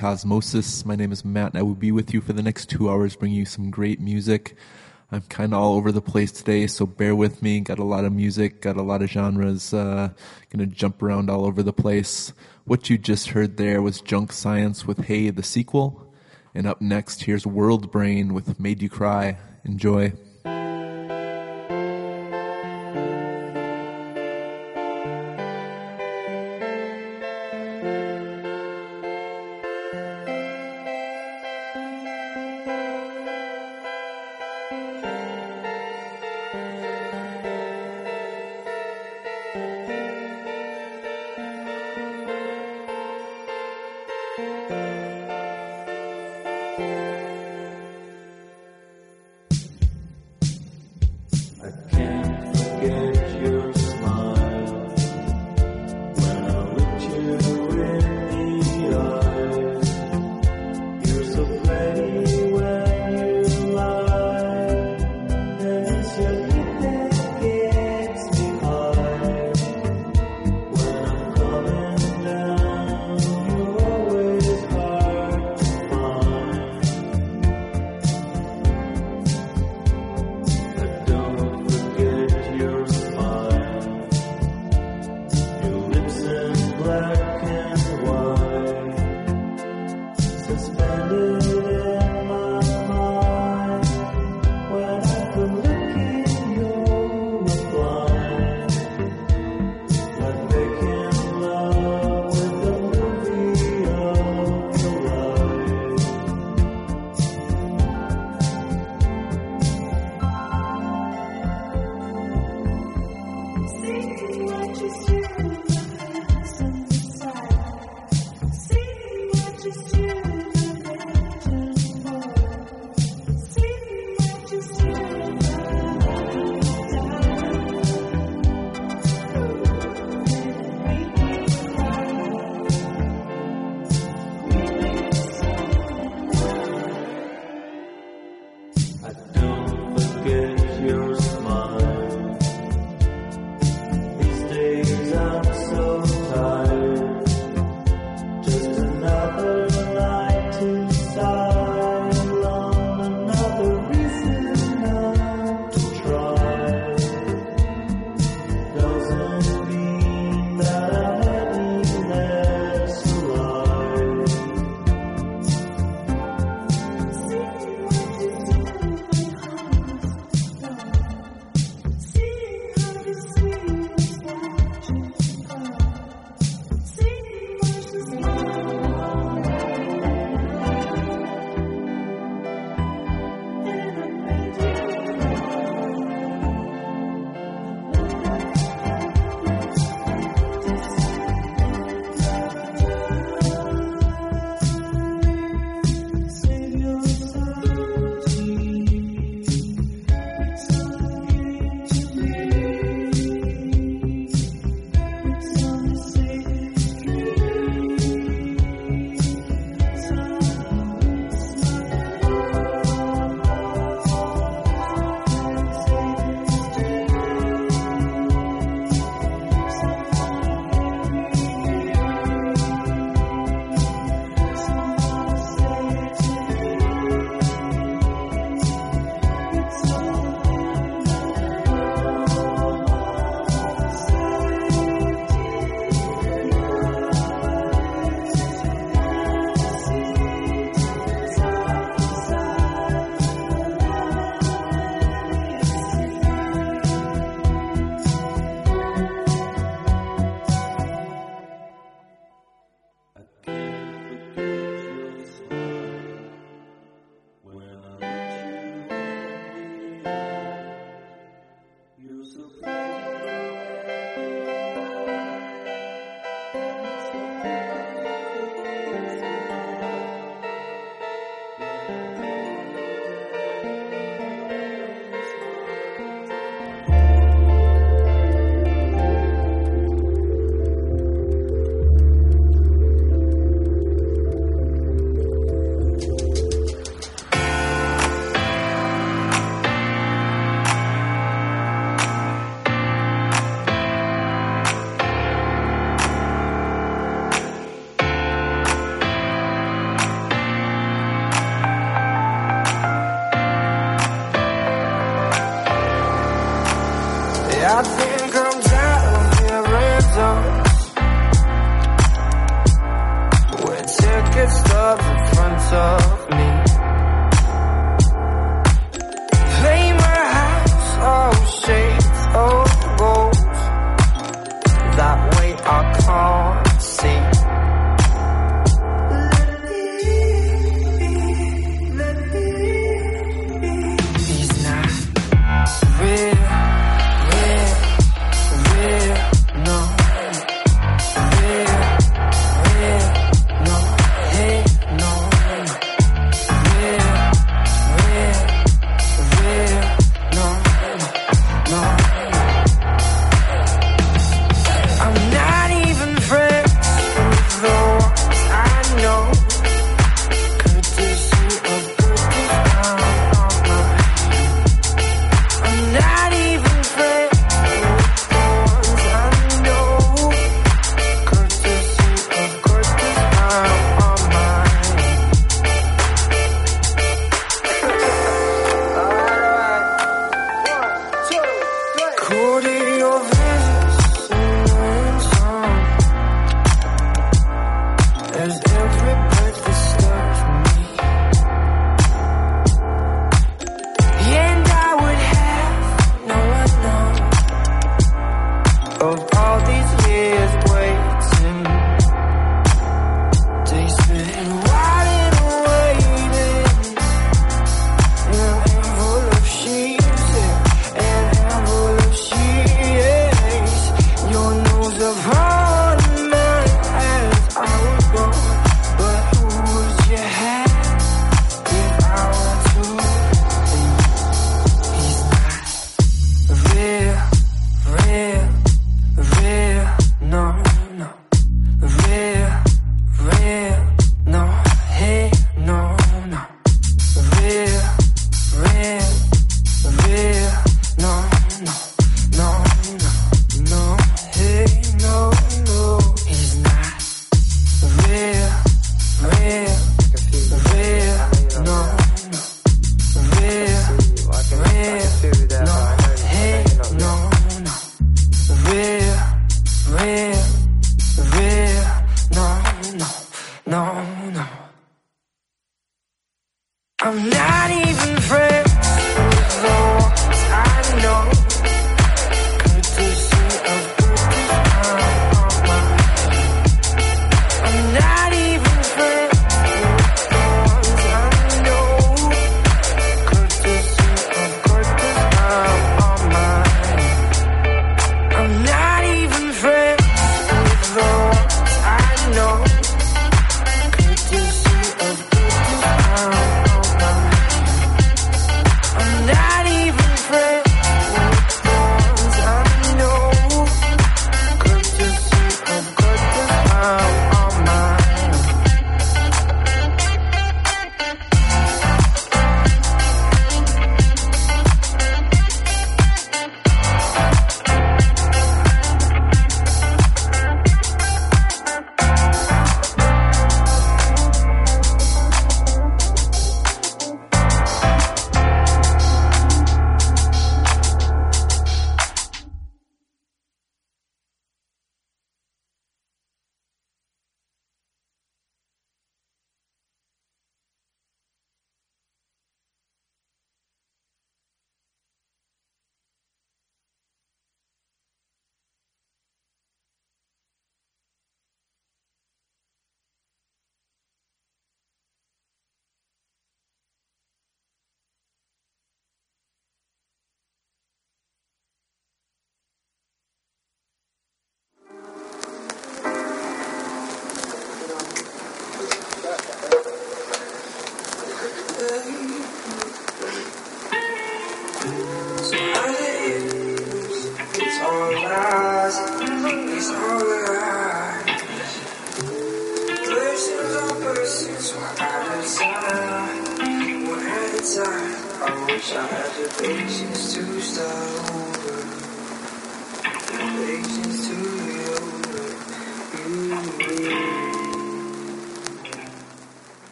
Cosmosis. My name is Matt, and I will be with you for the next two hours, bringing you some great music. I'm kind of all over the place today, so bear with me. Got a lot of music, got a lot of genres. Uh, gonna jump around all over the place. What you just heard there was Junk Science with Hey, the sequel. And up next, here's World Brain with Made You Cry. Enjoy.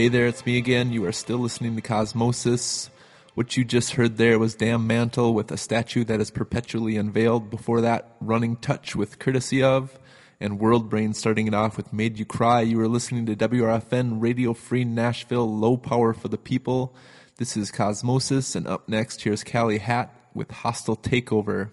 Hey there, it's me again. You are still listening to Cosmosis. What you just heard there was Damn Mantle with a statue that is perpetually unveiled. Before that, Running Touch with Courtesy of, and World Brain starting it off with Made You Cry. You are listening to WRFN Radio Free Nashville, low power for the people. This is Cosmosis, and up next, here's Callie Hat with Hostile Takeover.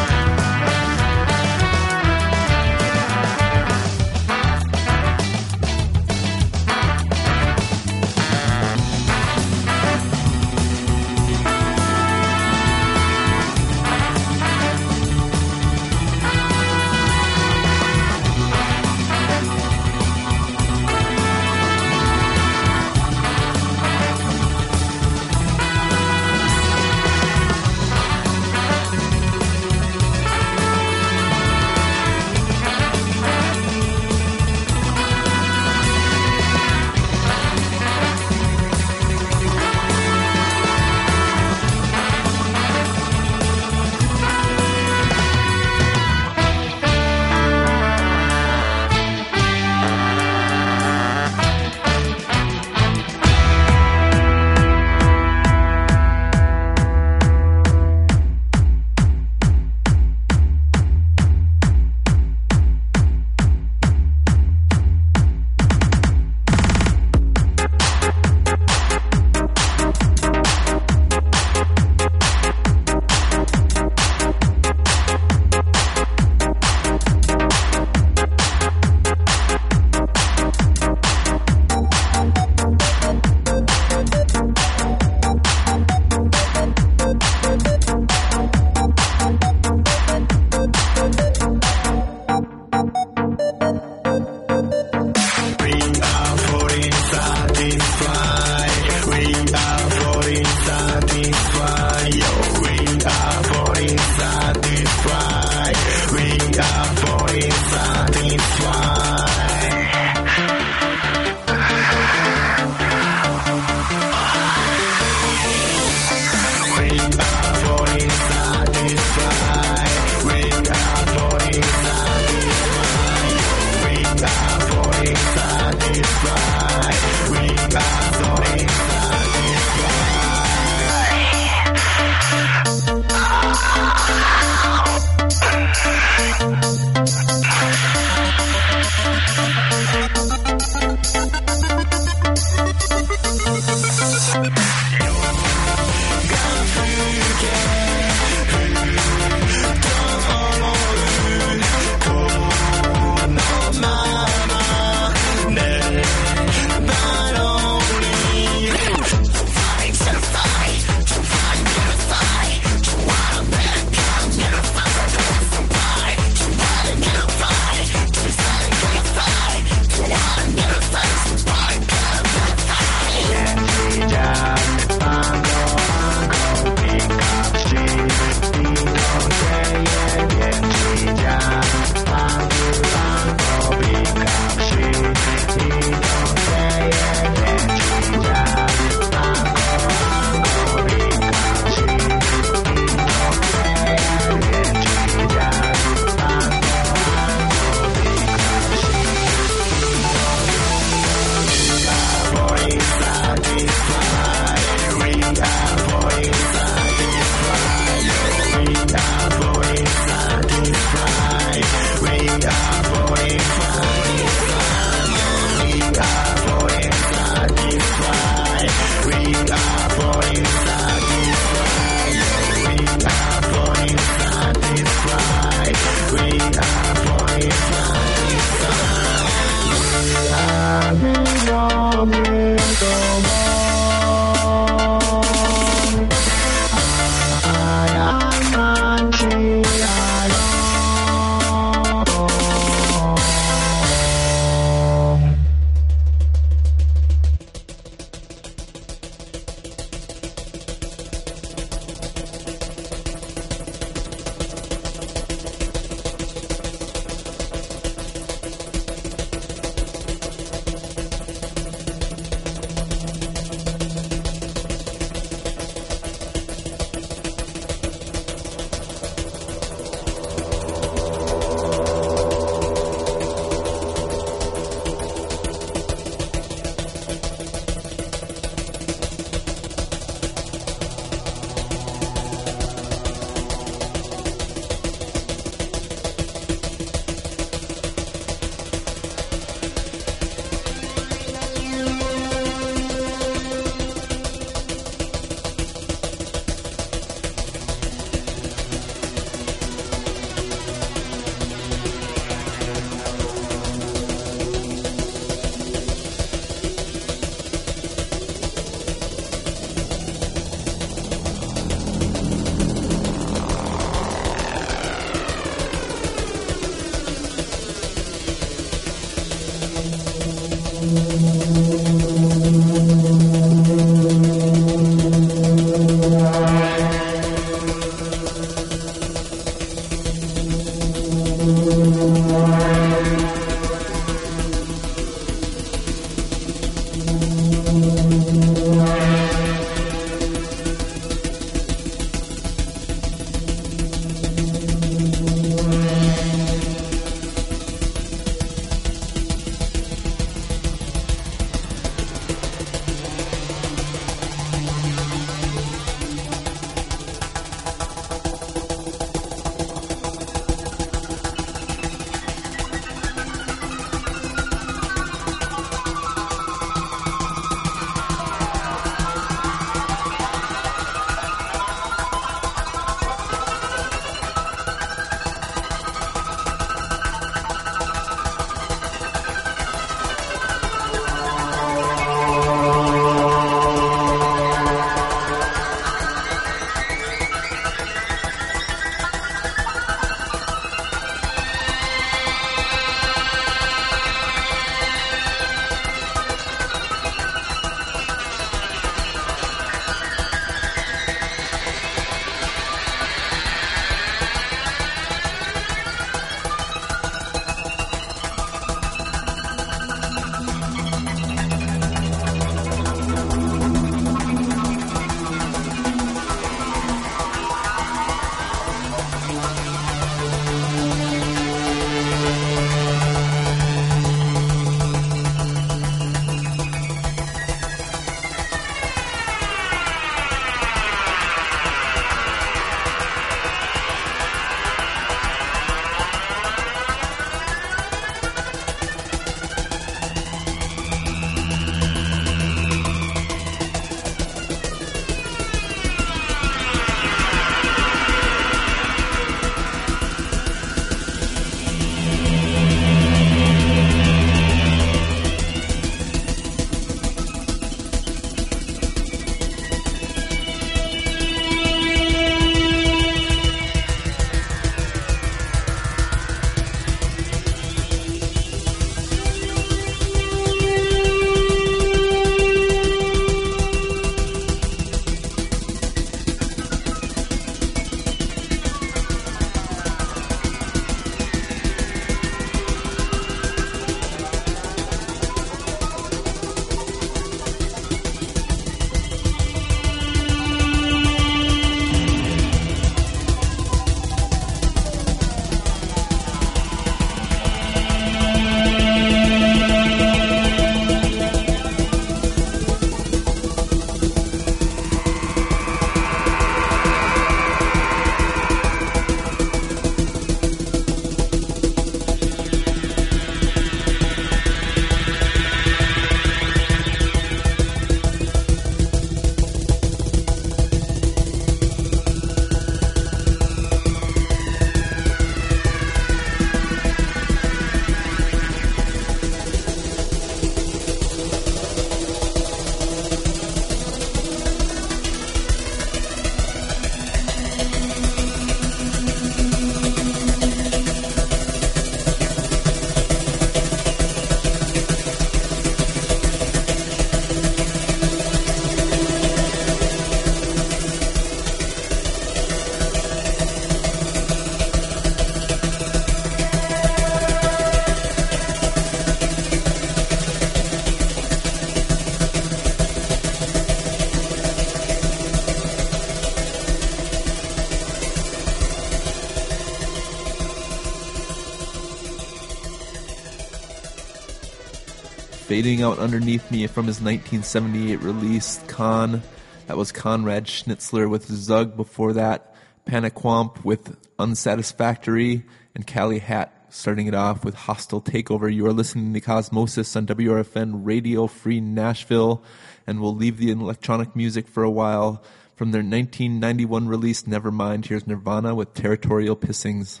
Fading out underneath me from his 1978 release, Con. That was Conrad Schnitzler with Zug before that, Paniquamp with Unsatisfactory, and Callie Hat starting it off with Hostile Takeover. You are listening to Cosmosis on WRFN Radio Free Nashville, and we'll leave the electronic music for a while. From their 1991 release, Nevermind, here's Nirvana with Territorial Pissings.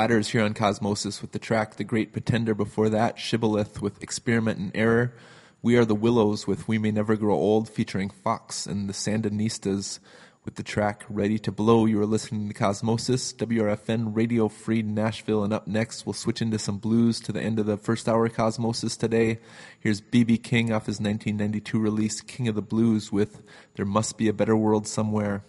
Platters here on Cosmosis with the track The Great Pretender. Before that, Shibboleth with Experiment and Error. We Are the Willows with We May Never Grow Old featuring Fox and the Sandinistas with the track Ready to Blow. You are listening to Cosmosis, WRFN Radio Free Nashville. And up next, we'll switch into some blues to the end of the first hour of Cosmosis today. Here's B.B. King off his 1992 release King of the Blues with There Must Be a Better World Somewhere.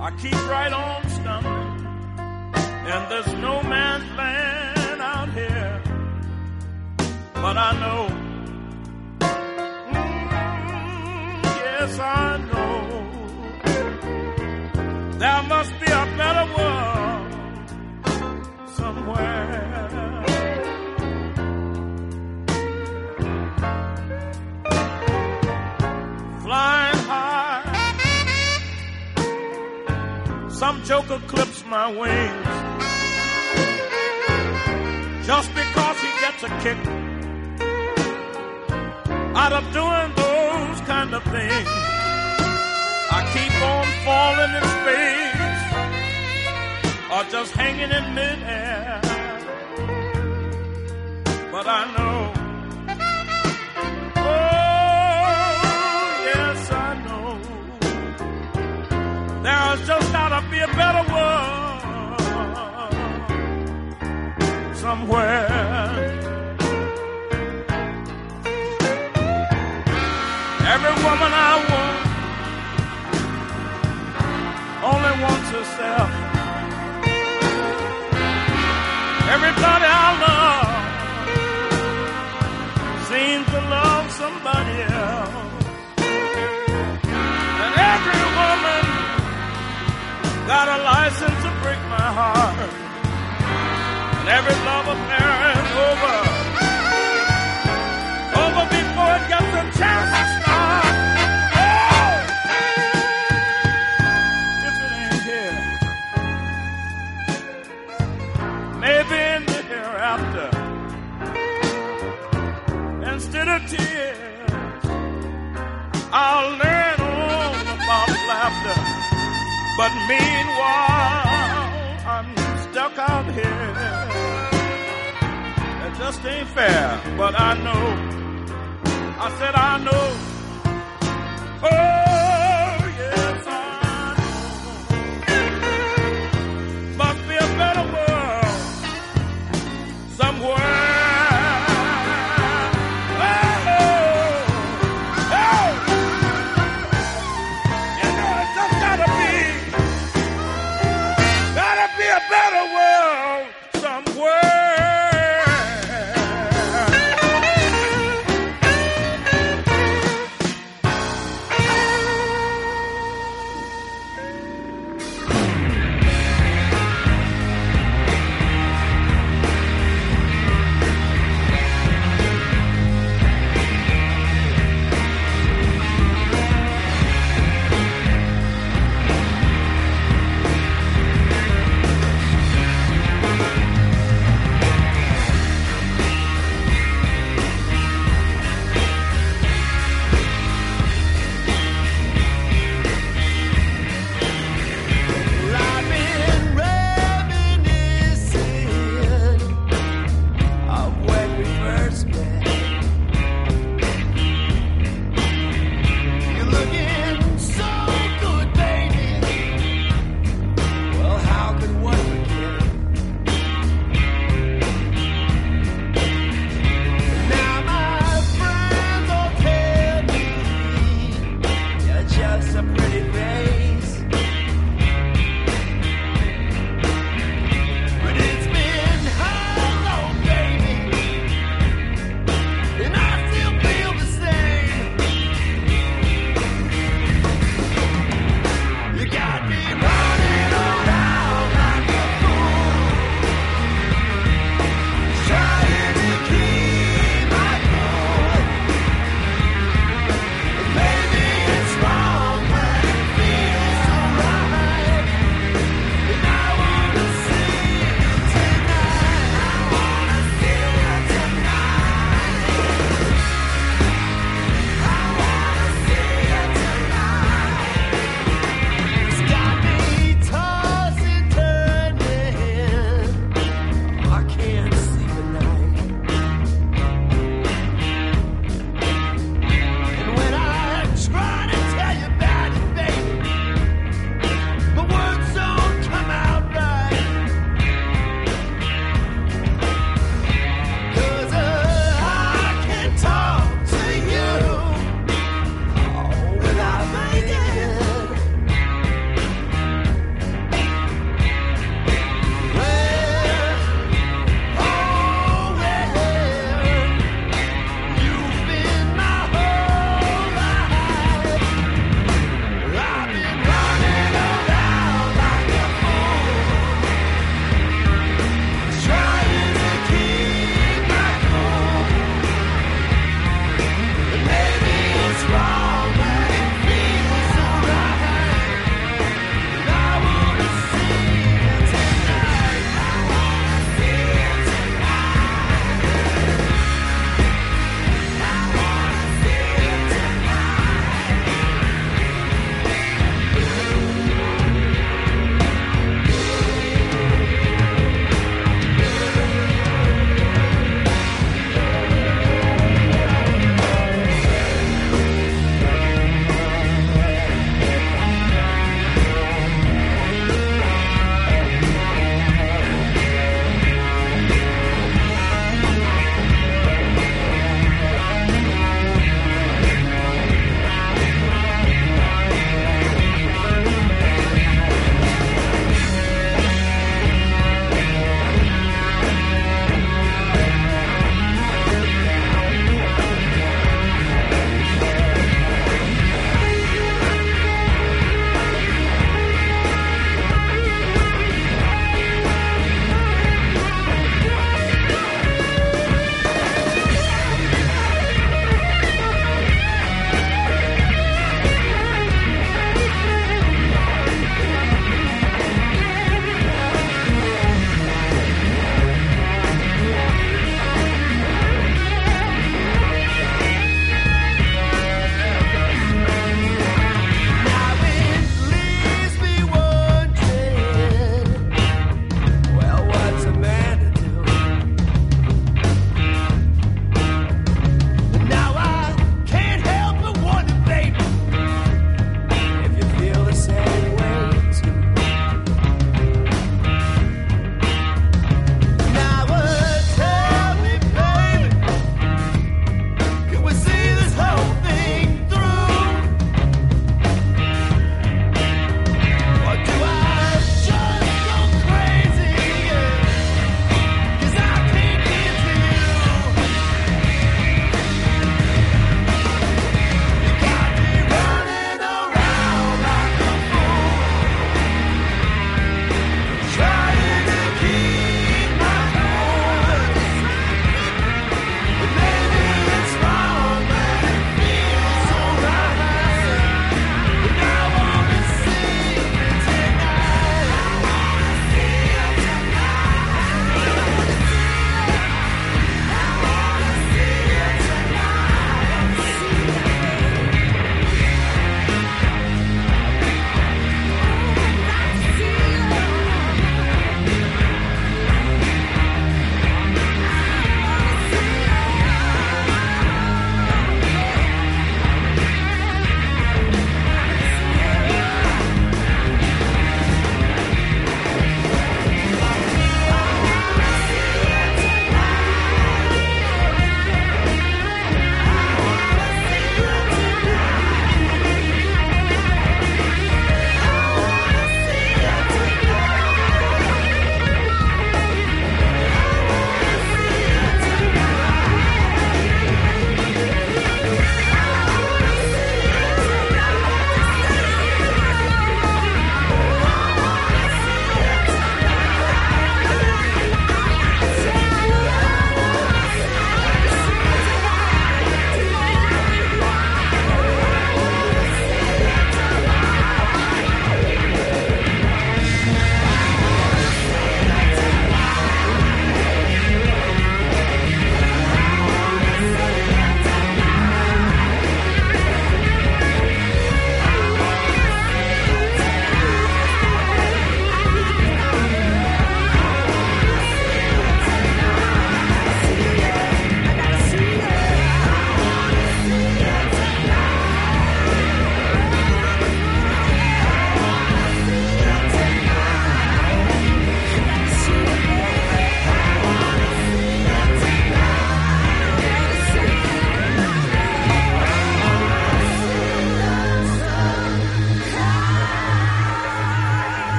I keep right on stumbling, and there's no man's land out here, but I know. Some joker clips my wings just because he gets a kick out of doing those kind of things. I keep on falling in space or just hanging in midair. But I know, a better world somewhere. Every woman I want only wants herself. Everybody I love seems to love somebody else. And every woman got a license to break my heart. and every love affair is over. Over before it gets a chance to start. Oh! If it ain't here, maybe in the hereafter, instead of tears, I'll learn all about laughter. But I'm stuck out here. It just ain't fair, but I know. I said I know. Oh, a pretty baby.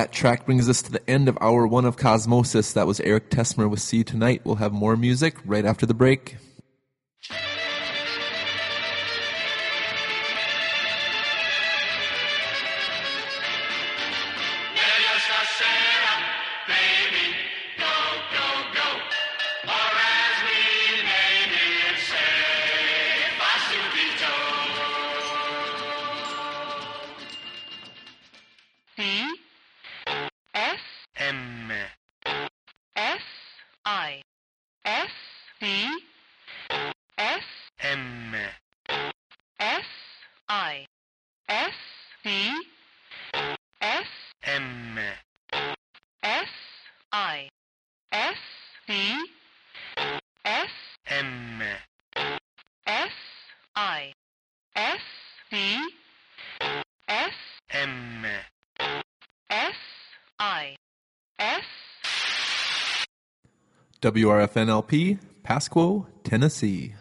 That track brings us to the end of hour one of Cosmosis. That was Eric Tesmer with See You Tonight. We'll have more music right after the break. WRFNLP, Pasquo, Tennessee.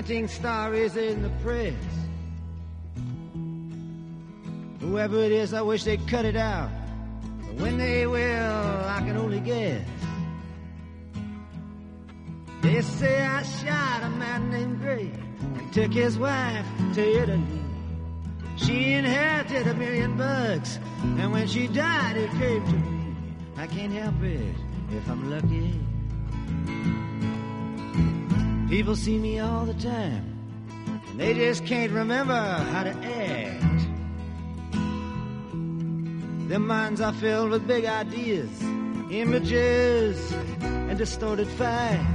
Planting star is in the press. Whoever it is, I wish they'd cut it out. But when they will, I can only guess. They say I shot a man named Gray and took his wife to Italy. She inherited a million bucks, and when she died, it came to me. I can't help it if I'm lucky. People see me all the time, and they just can't remember how to act. Their minds are filled with big ideas, images, and distorted facts.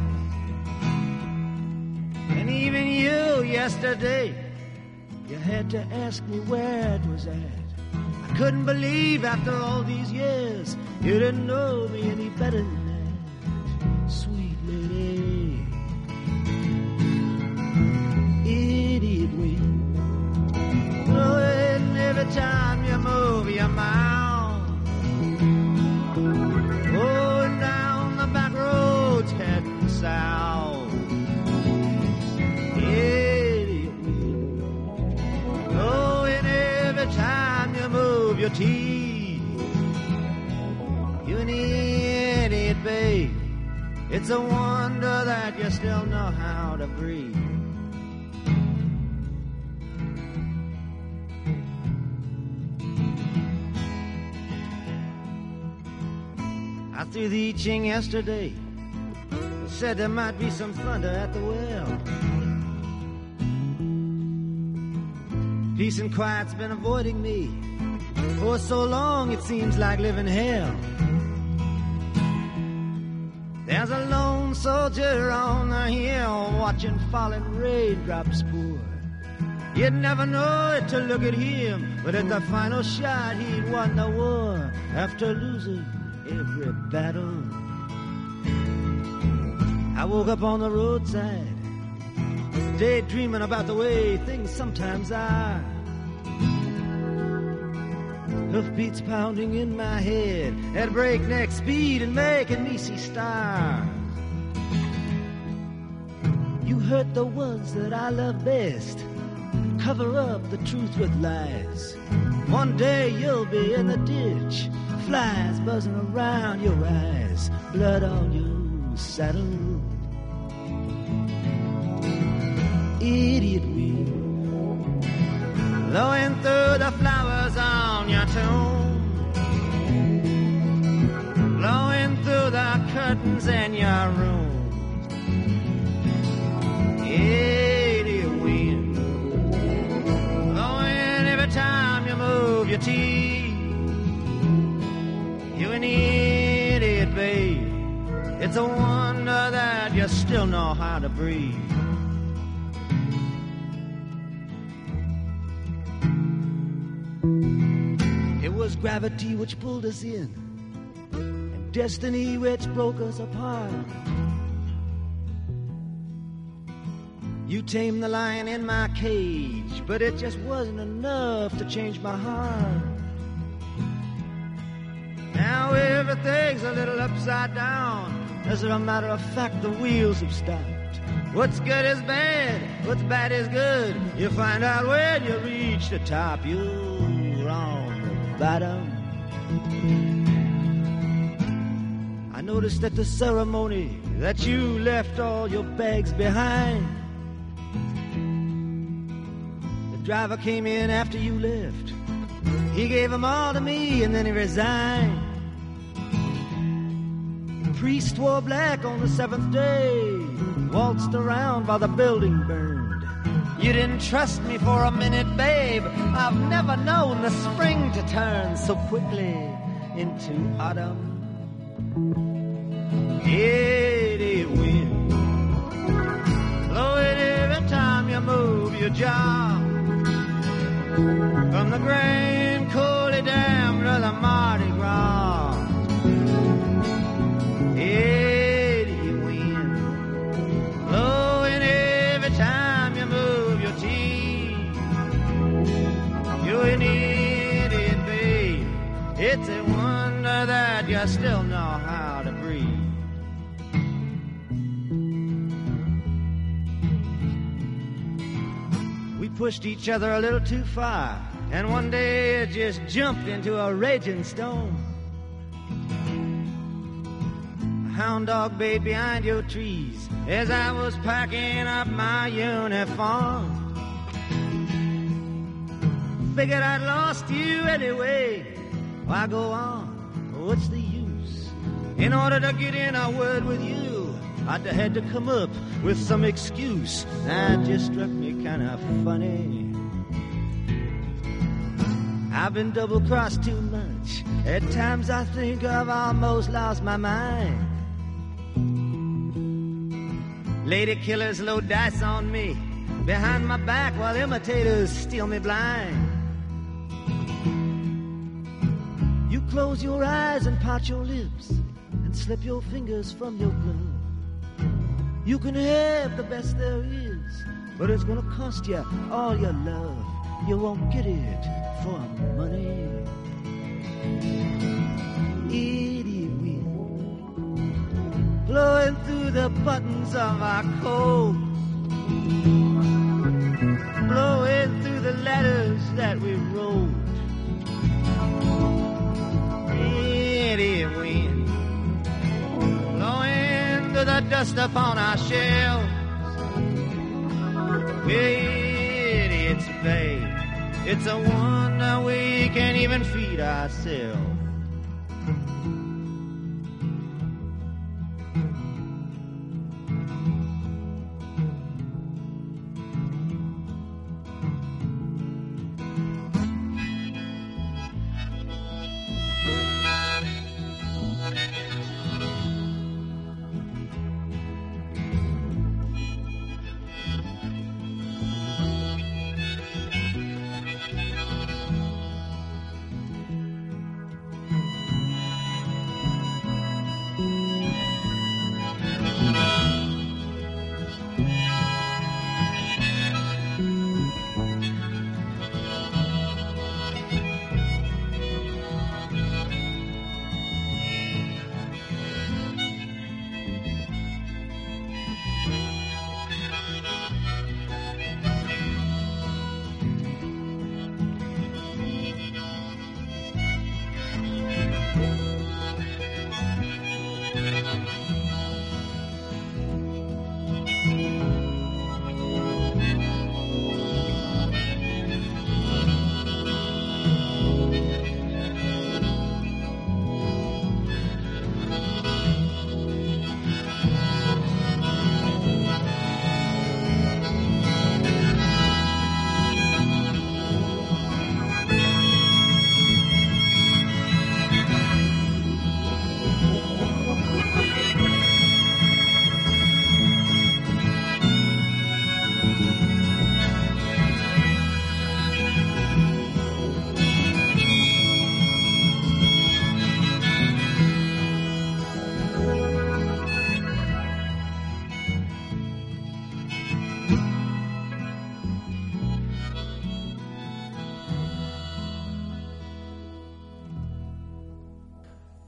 And even you yesterday, you had to ask me where it was at. I couldn't believe after all these years you didn't know me any better blowing every time you move your mouth. Oh, Going down the back roads heading south. Idiot wind, blowing every time you move your teeth. You an idiot, babe. It's a wonder that you still know how to breathe. Threw the I Ching yesterday. Said there might be some thunder at the well. Peace and quiet's been avoiding me. For so long it seems like living hell. There's a lone soldier on the hill watching falling raindrops pour. You'd never know it to look at him, but at the final shot he'd won the war after losing every battle. I woke up on the roadside, daydreaming about the way things sometimes are. Hoofbeats pounding in my head at breakneck speed and making me see stars. You hurt the ones that I love best. Cover up the truth with lies. One day you'll be in the ditch. Flies buzzing around your eyes. Blood on your saddle. Idiot wind. Blowing through the flowers on your tomb. Blowing through the curtains in your room. Idiot It's a wonder that you still know how to breathe. It was gravity which pulled us in, and destiny which broke us apart. You tamed the lion in my cage, but it just wasn't enough to change my heart. Now everything's a little upside down. As a matter of fact, the wheels have stopped. What's good is bad, what's bad is good. You find out when you reach the top, you're on the bottom. I noticed at the ceremony that you left all your bags behind. The driver came in after you left. He gave them all to me and then he resigned. Priest wore black on the seventh day, waltzed around while the building burned. You didn't trust me for a minute, babe. I've never known the spring to turn so quickly into autumn. Idiot wind, blowing every time you move your jaw. From the Grand Coulee Dam to the Mardi Gras. Blowing oh, every time you move your teeth. You're it, babe. It's a wonder that you still know how to breathe. We pushed each other a little too far, and one day it just jumped into a raging storm. Hound dog bayed behind your trees as I was packing up my uniform. Figured I'd lost you anyway. Why go on? What's the use? In order to get in a word with you, I'd had to come up with some excuse. That just struck me kind of funny. I've been double crossed too much. At times I think I've almost lost my mind. Lady killers load dice on me behind my back while imitators steal me blind. You close your eyes and part your lips and slip your fingers from your glove. You can have the best there is, but it's gonna cost you all your love. You won't get it for money. Blowing through the buttons of our coat, blowing through the letters that we wrote. Idiot wind blowing through the dust upon our shelves. Idiots, babe. It's a wonder we can't even feed ourselves.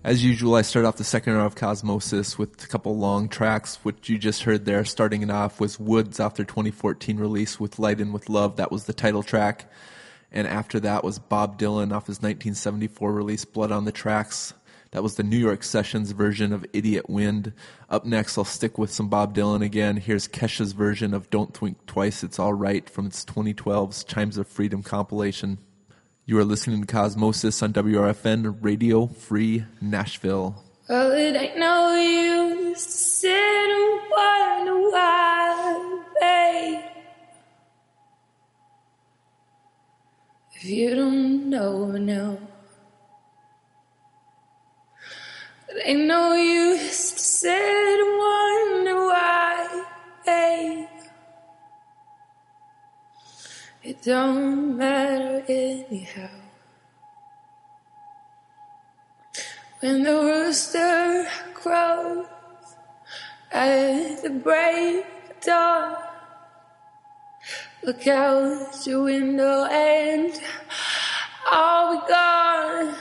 As usual, I start off the second hour of Cosmosis with a couple long tracks. What you just heard there, starting it off, was Woods off their 2014 release with Light With Love. That was the title track. And after that was Bob Dylan off his 1974 release, Blood on the Tracks. That was the New York Sessions version of Idiot Wind. Up next, I'll stick with some Bob Dylan again. Here's Kesha's version of Don't Think Twice, It's All Right from its 2012's Chimes of Freedom compilation. You are listening to Cosmosis on WRFN Radio Free Nashville. Well, it ain't no use to sit and. If you don't know, no. It ain't no use to sit and wonder why, babe. It don't matter anyhow. When the rooster crows at the break of dawn, look out your window and I'll be gone.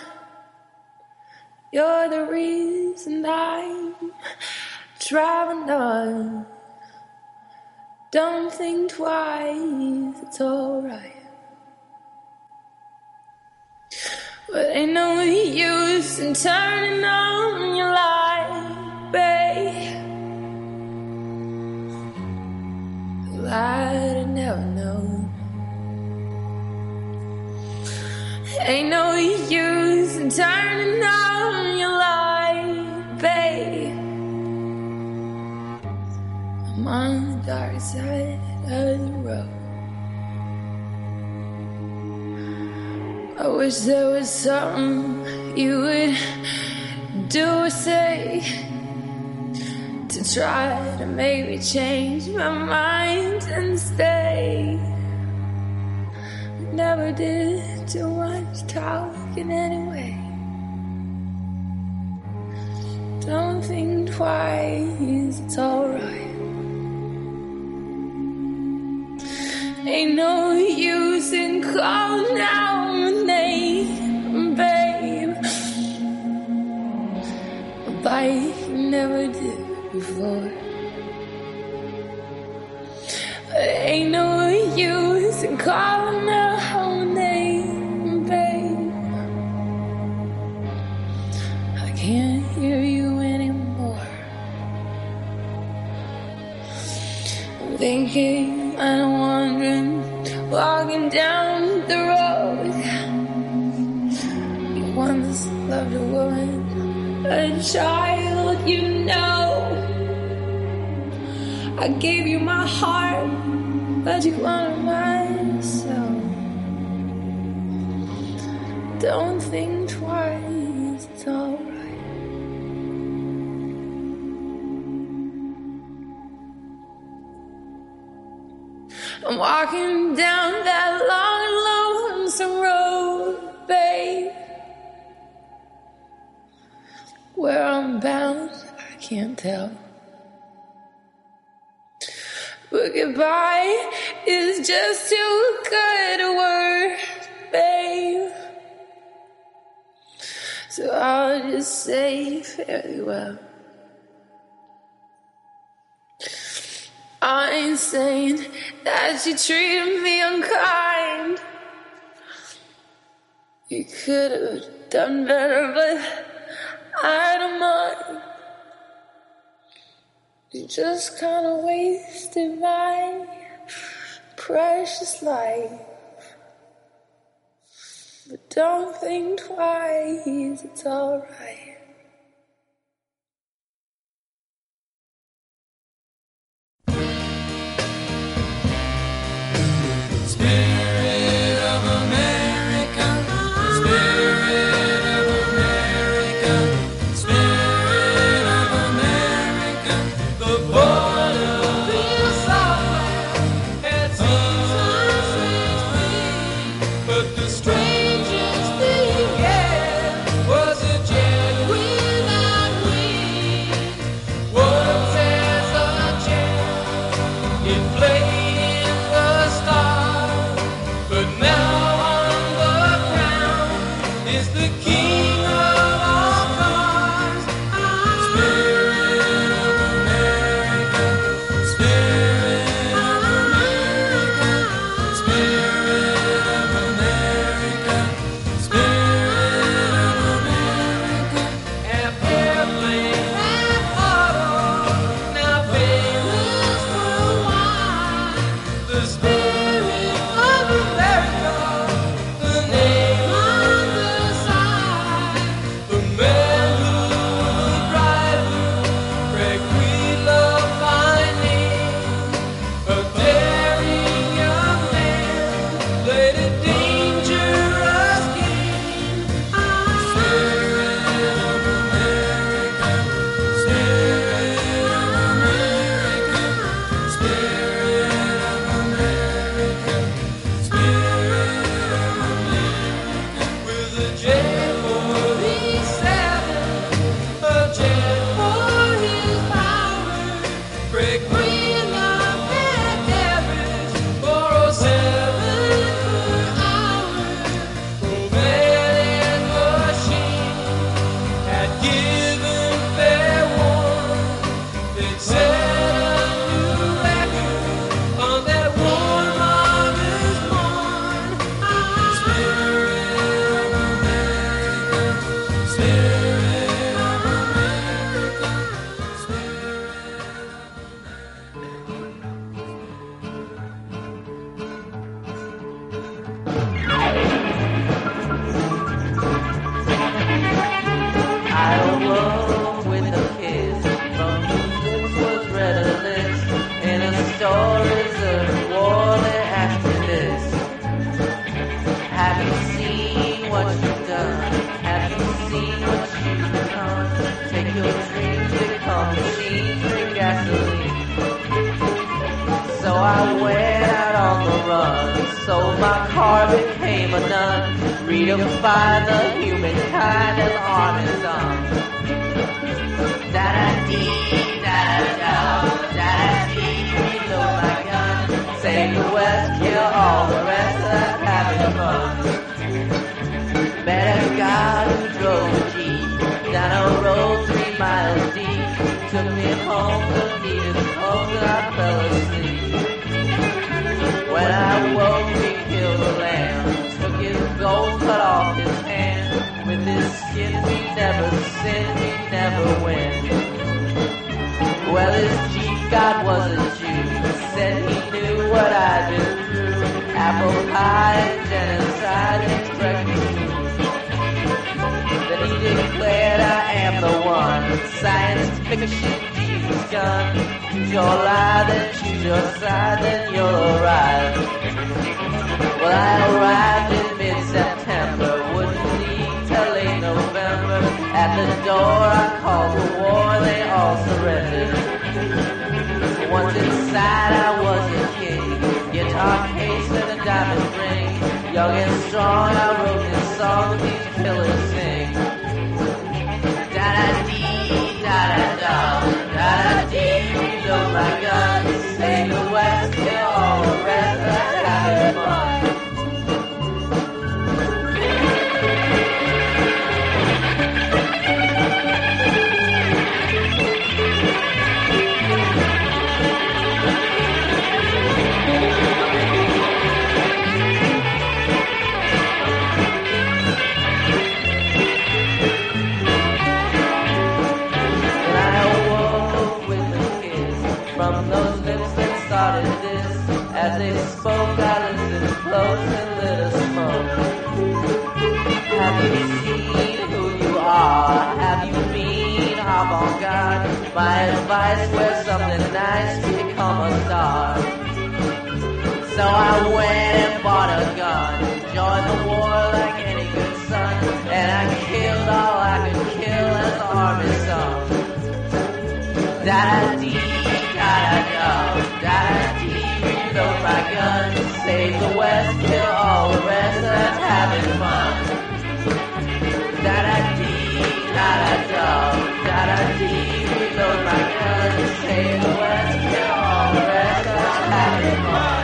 You're the reason I'm driving on. Don't think twice, it's alright. But ain't no use in turning on your light, babe. Light I never know. Ain't no use in turning on your light, babe. I'm on dark side of the road. I wish there was something you would do or say to try to make me change my mind and stay. Never did too much talking anyway. Don't think twice, it's alright. Ain't no use in calling out my name, babe. Like you never did before. Ain't no use in calling out my name, babe. I can't hear you anymore. I'm thinking I'm wandering, walking down the road. You once loved a woman, a child, you know. I gave you my heart, but you wanted my soul. Don't think twice, it's I'm walking down that long, lonesome road, babe. Where I'm bound, I can't tell. But goodbye is just too good a word, babe. So I'll just say very well. I ain't saying that you treated me unkind. You could have done better, but I don't mind. You just kind of wasted my precious life. But don't think twice, it's alright. But Young and strong, I wrote this song to teach killers sin. My advice was something nice to become a star. So I went and bought a gun, joined the war like any good son, and I killed all I could kill as the army song. That save the West, kill all the rest that's having fun. Da da dee, da da dum, da da dee, reload my gun, save the West, kill all the rest that's having fun.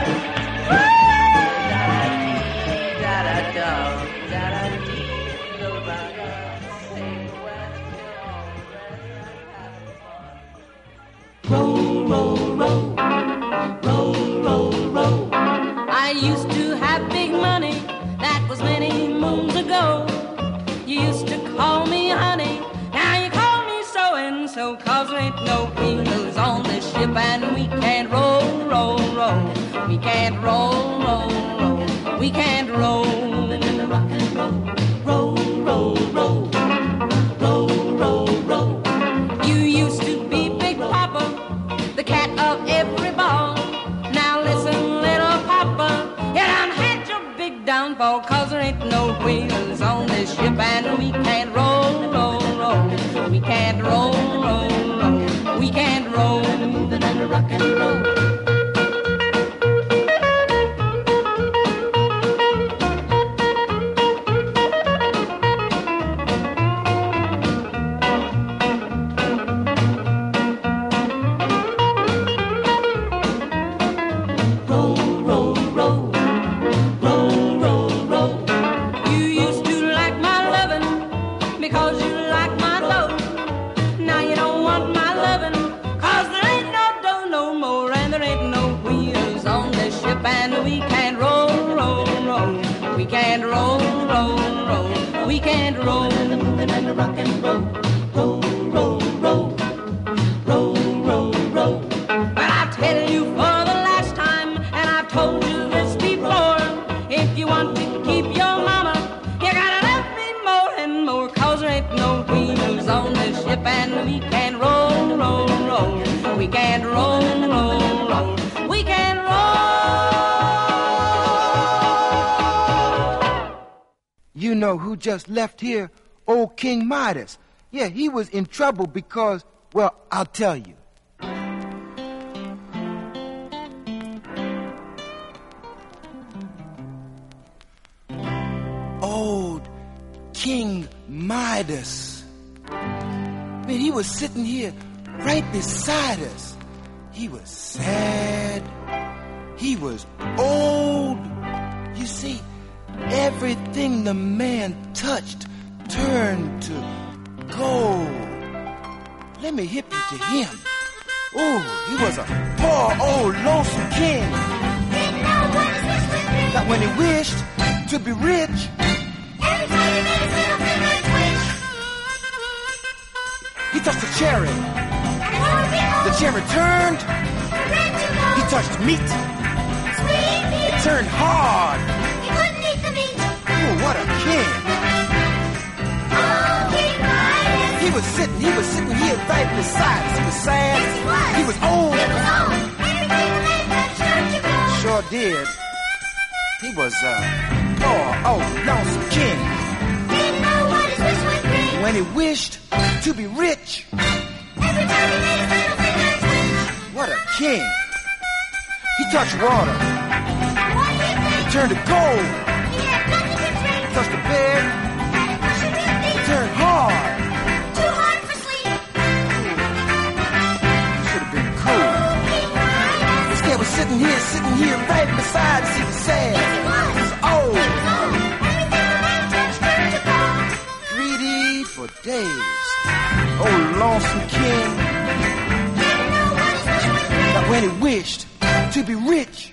ship and we can't roll, roll, roll. We can't roll, roll, roll. We can't roll. Titus. Yeah, he was in trouble because, well, I'll tell you. Old King Midas. Man, he was sitting here right beside us. He was sad. He was old. You see, everything the man touched turned to gold. Let me hip you to him. Oh, he was a poor old lonesome king. That when he wished to be rich, he touched a cherry. The cherry turned. He touched meat. It turned hard. he couldn't what a king. Was sitting, he was sitting here right beside us. He was sad. Yes, He was He was old. He was old. Sure did. He was uh, a poor, old, oh, lonesome king. Didn't know what his wish was. When he wished to be rich. What a king. He touched water. It turned to gold. He touched the bed. Sitting here, sitting here right beside was sad. He was old. Greedy for days. Oh, lonesome king. But when he wished to be rich.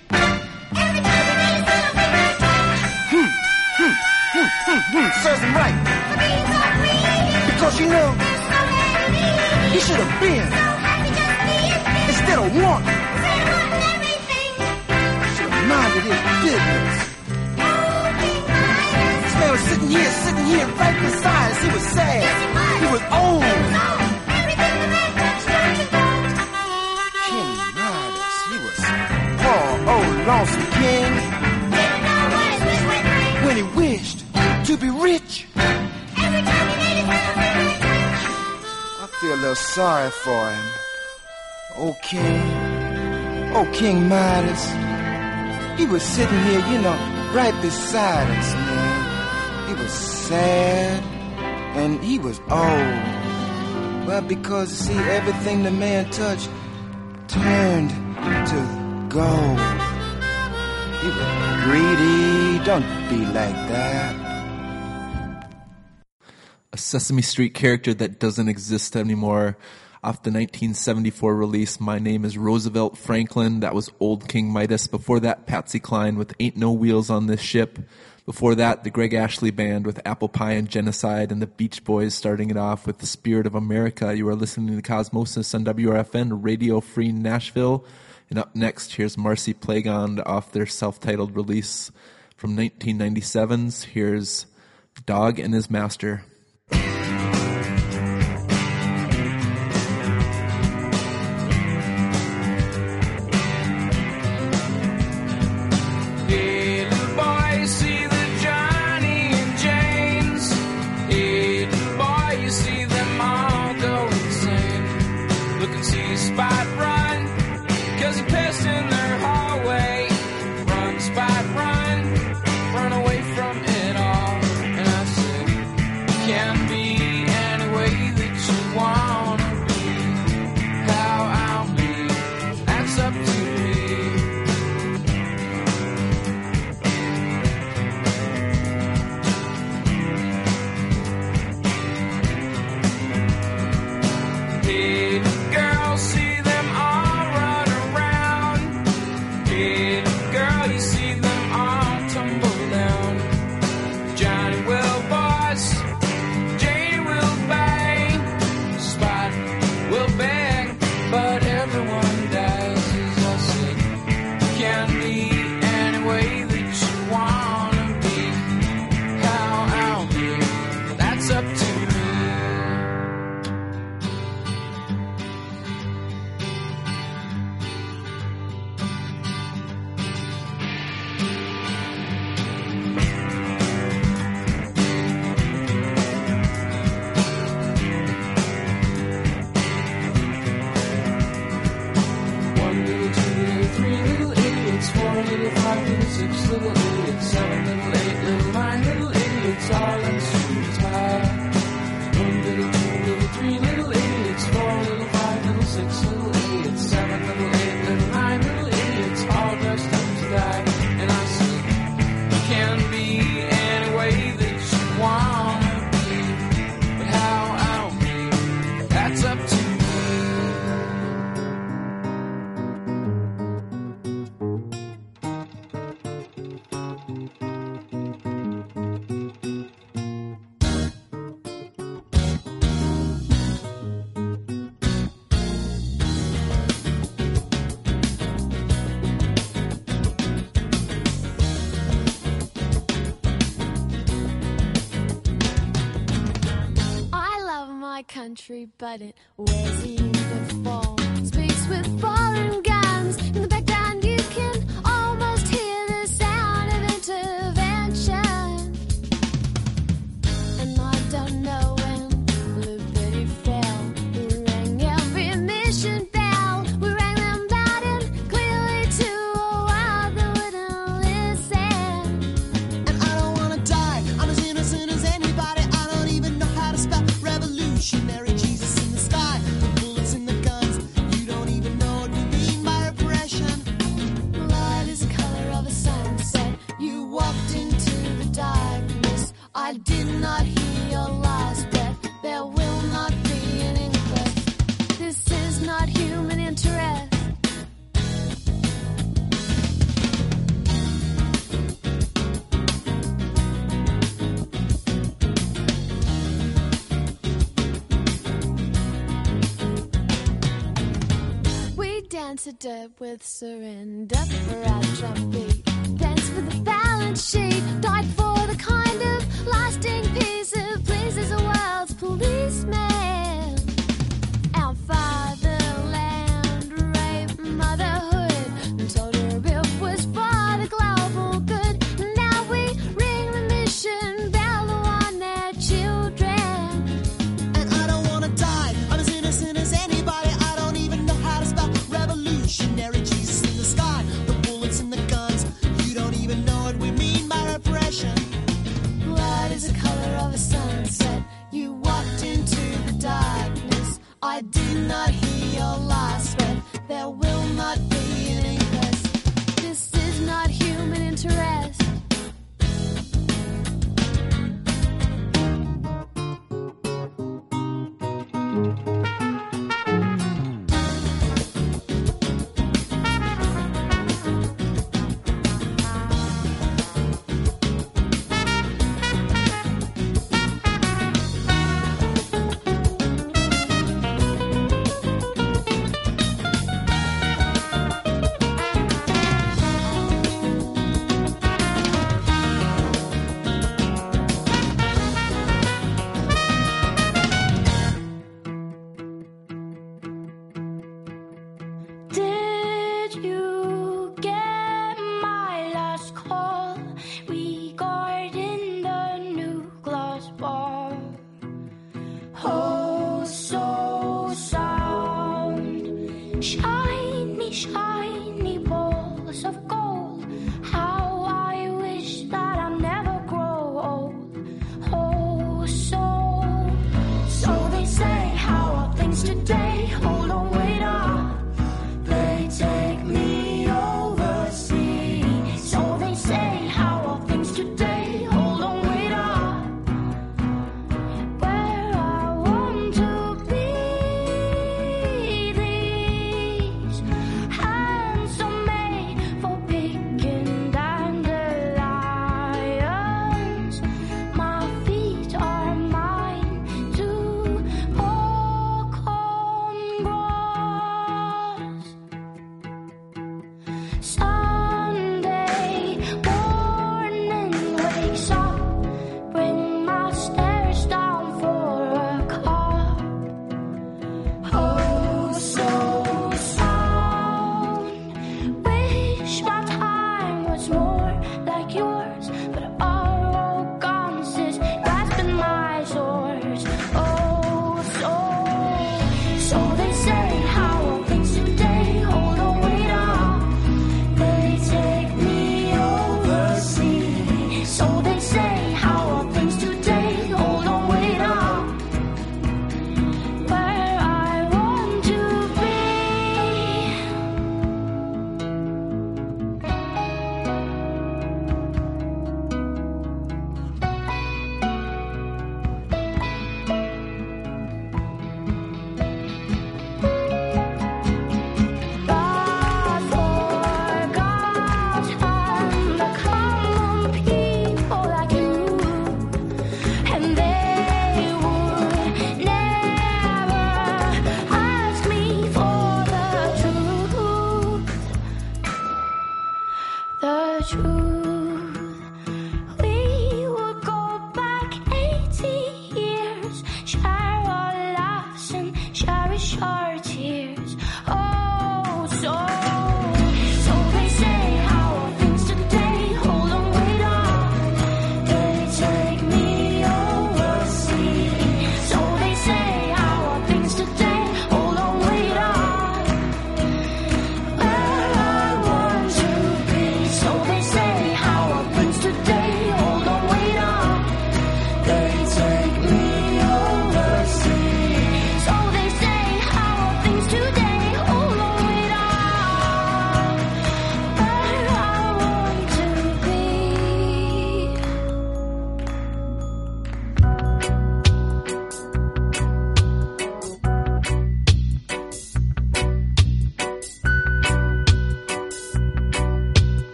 Hmm, hmm, hmm, hmm, hmm, serves him right. Because you know, he should have been. Instead of want. His. This man was sitting here, sitting here right beside us. He was sad. He was old. King Midas, he was poor, old, lonesome king. When he wished to be rich. I feel a little sorry for him. Oh, King. Oh, King Midas. He was sitting here, you know, right beside us, man. He was sad and he was old. Well, because, see, everything the man touched turned to gold. He was greedy. Don't be like that. a Sesame Street character that doesn't exist anymore. Off the 1974 release, My Name is Roosevelt Franklin. That was Old King Midas. Before that, Patsy Cline with Ain't No Wheels on This Ship. Before that, the Greg Ashley Band with Apple Pie and Genocide, and the Beach Boys starting it off with The Spirit of America. You are listening to Cosmosis on WRFN, Radio Free Nashville. And up next, here's Marcy Playground off their self-titled release from 1997's. Here's Dog and His Master. country, but it wears you. with surrender, for I shall.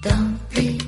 Don't be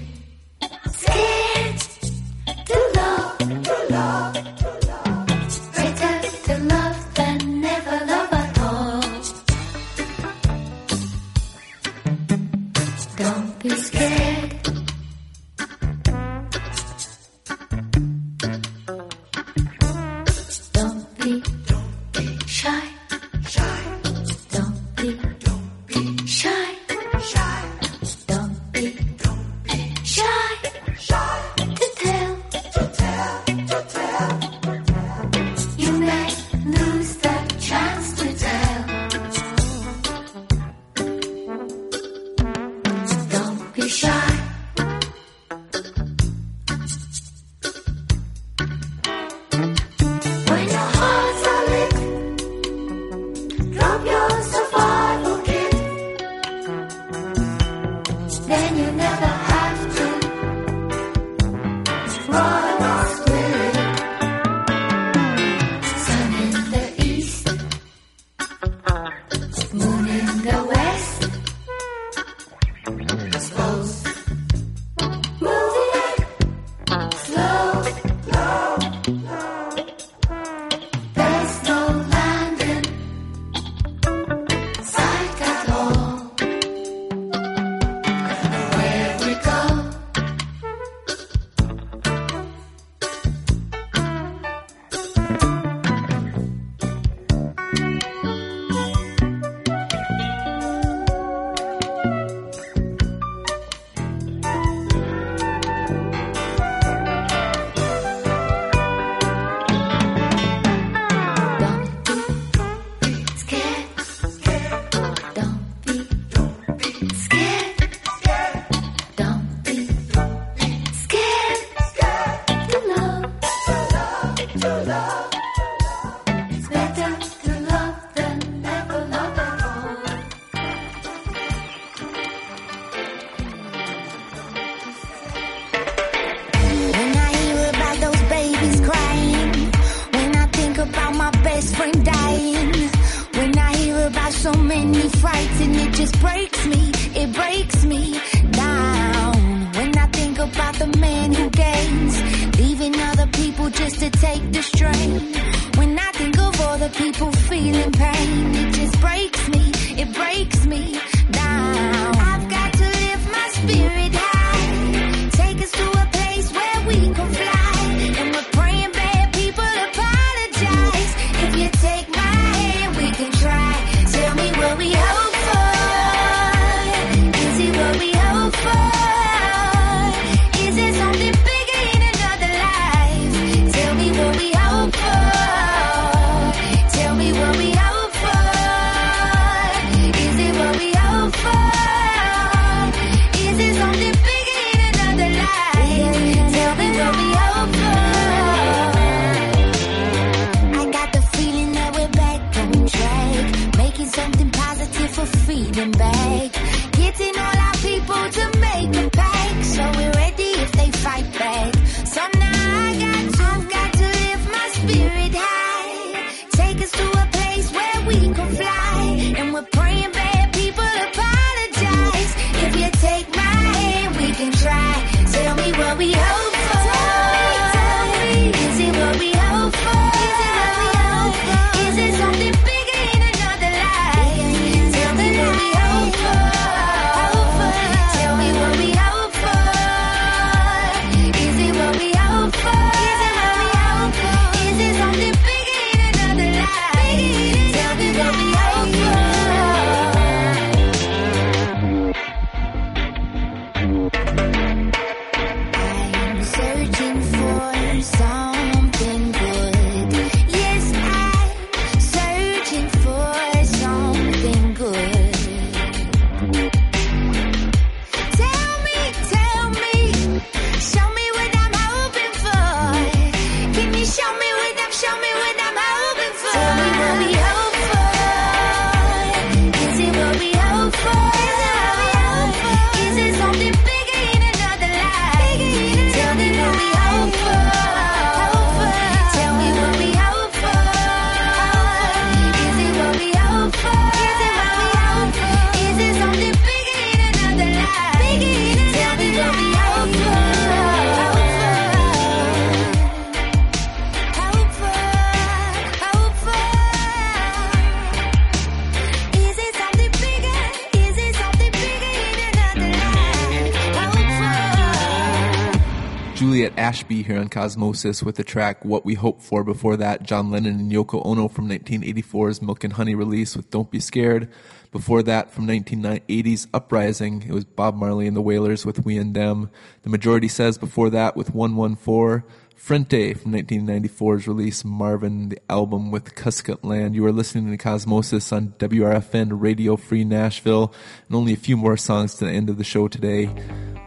Cosmosis with the track What We Hope For. Before that, John Lennon and Yoko Ono from 1984's Milk and Honey release with Don't Be Scared. Before that, from 1980's Uprising, it was Bob Marley and the Wailers with We and Them. The majority says before that with 114. Frente from 1994's release Marvin, the album with Cuscutlan. You are listening to Cosmosis on WRFN Radio Free Nashville, and only a few more songs to the end of the show today.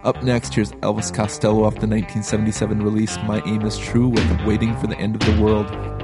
Up next, here's Elvis Costello off the 1977 release My Aim is True with Waiting for the End of the World.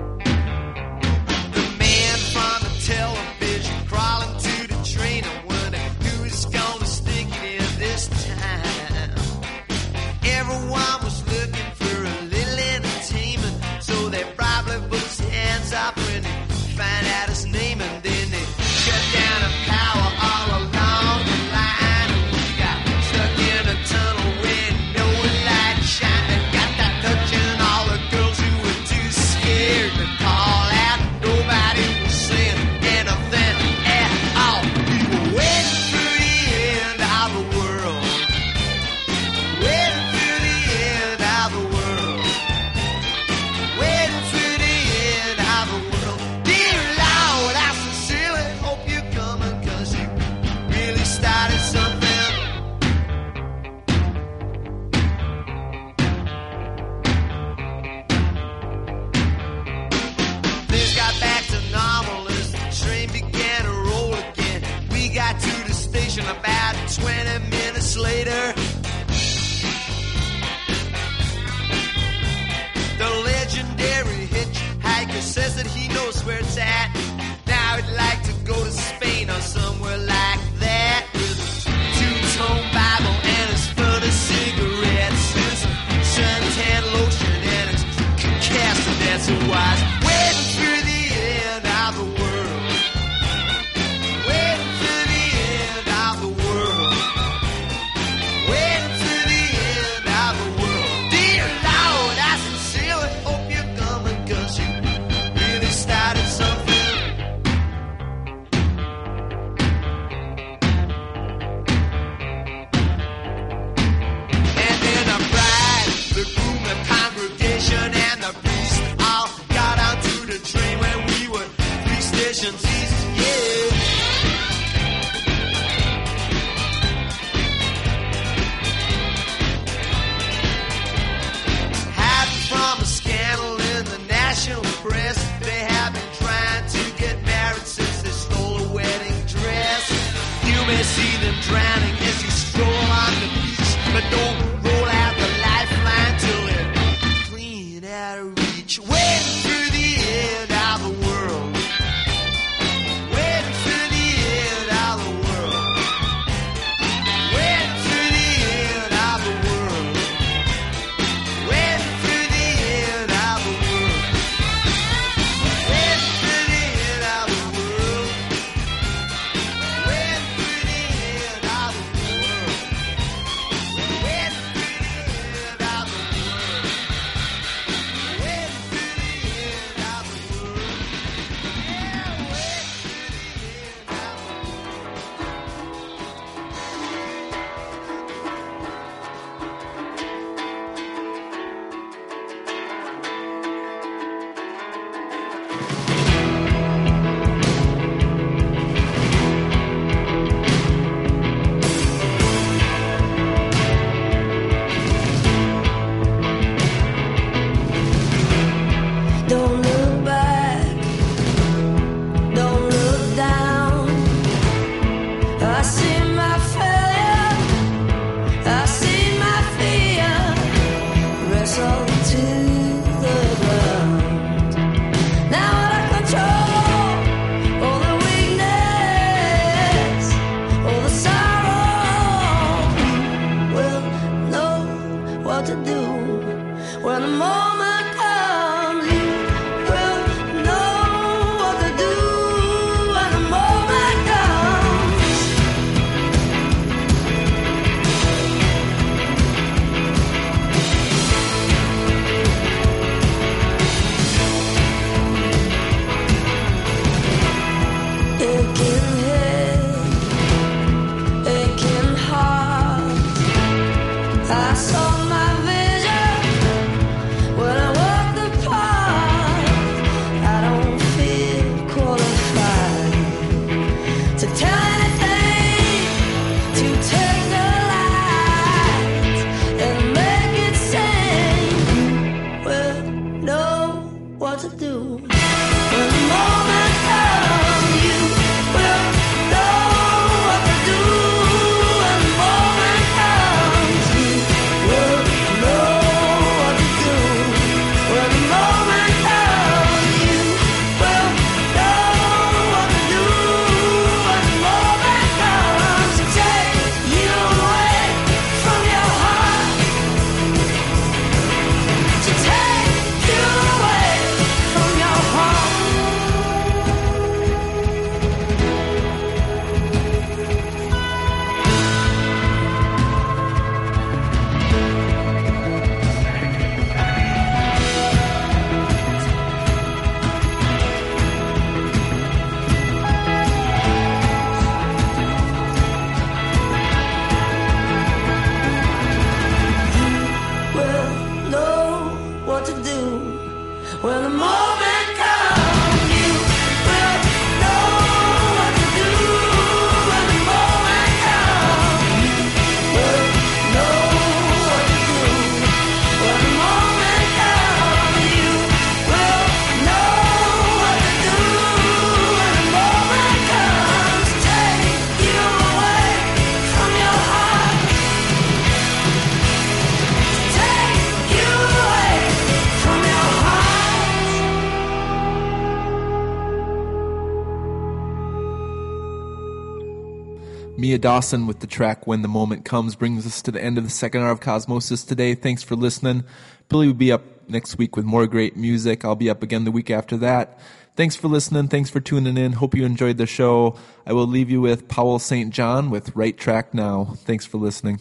Dawson with the track When the Moment Comes brings us to the end of the second hour of Cosmosis today. Thanks for listening. Billy will be up next week with more great music. I'll be up again the week after that. Thanks for listening. Thanks for tuning in. Hope you enjoyed the show. I will leave you with Powell St. John with Right Track Now. Thanks for listening.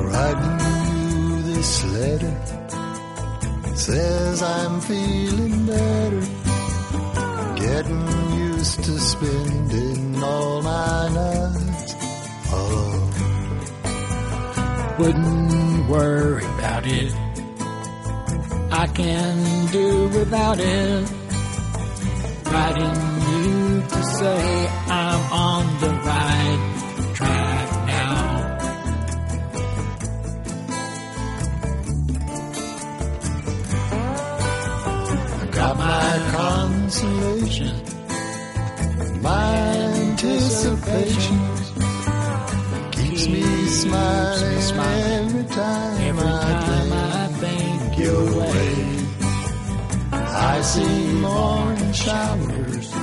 Writing you this letter says I'm feeling better. Getting used to spending all my nights alone. Wouldn't worry about it. I can do without it. Writing you to say I'm on the right consolation, my anticipation keeps me smiling every time, every time I think your way. I see morning showers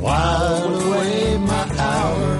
while away my hours.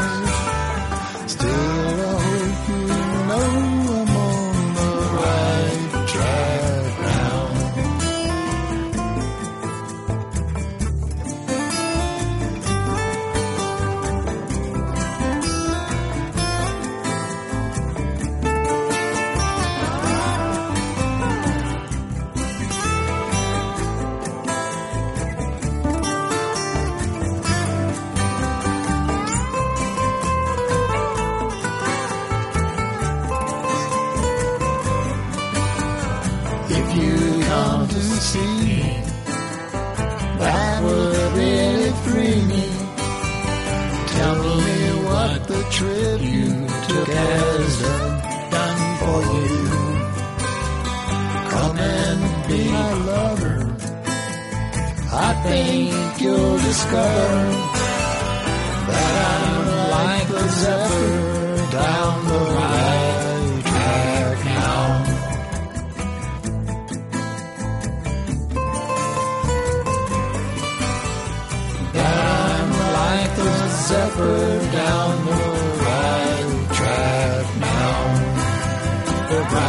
think you'll discover that I'm like the zephyr down the right track now. That I'm like the zephyr down the right track now. The right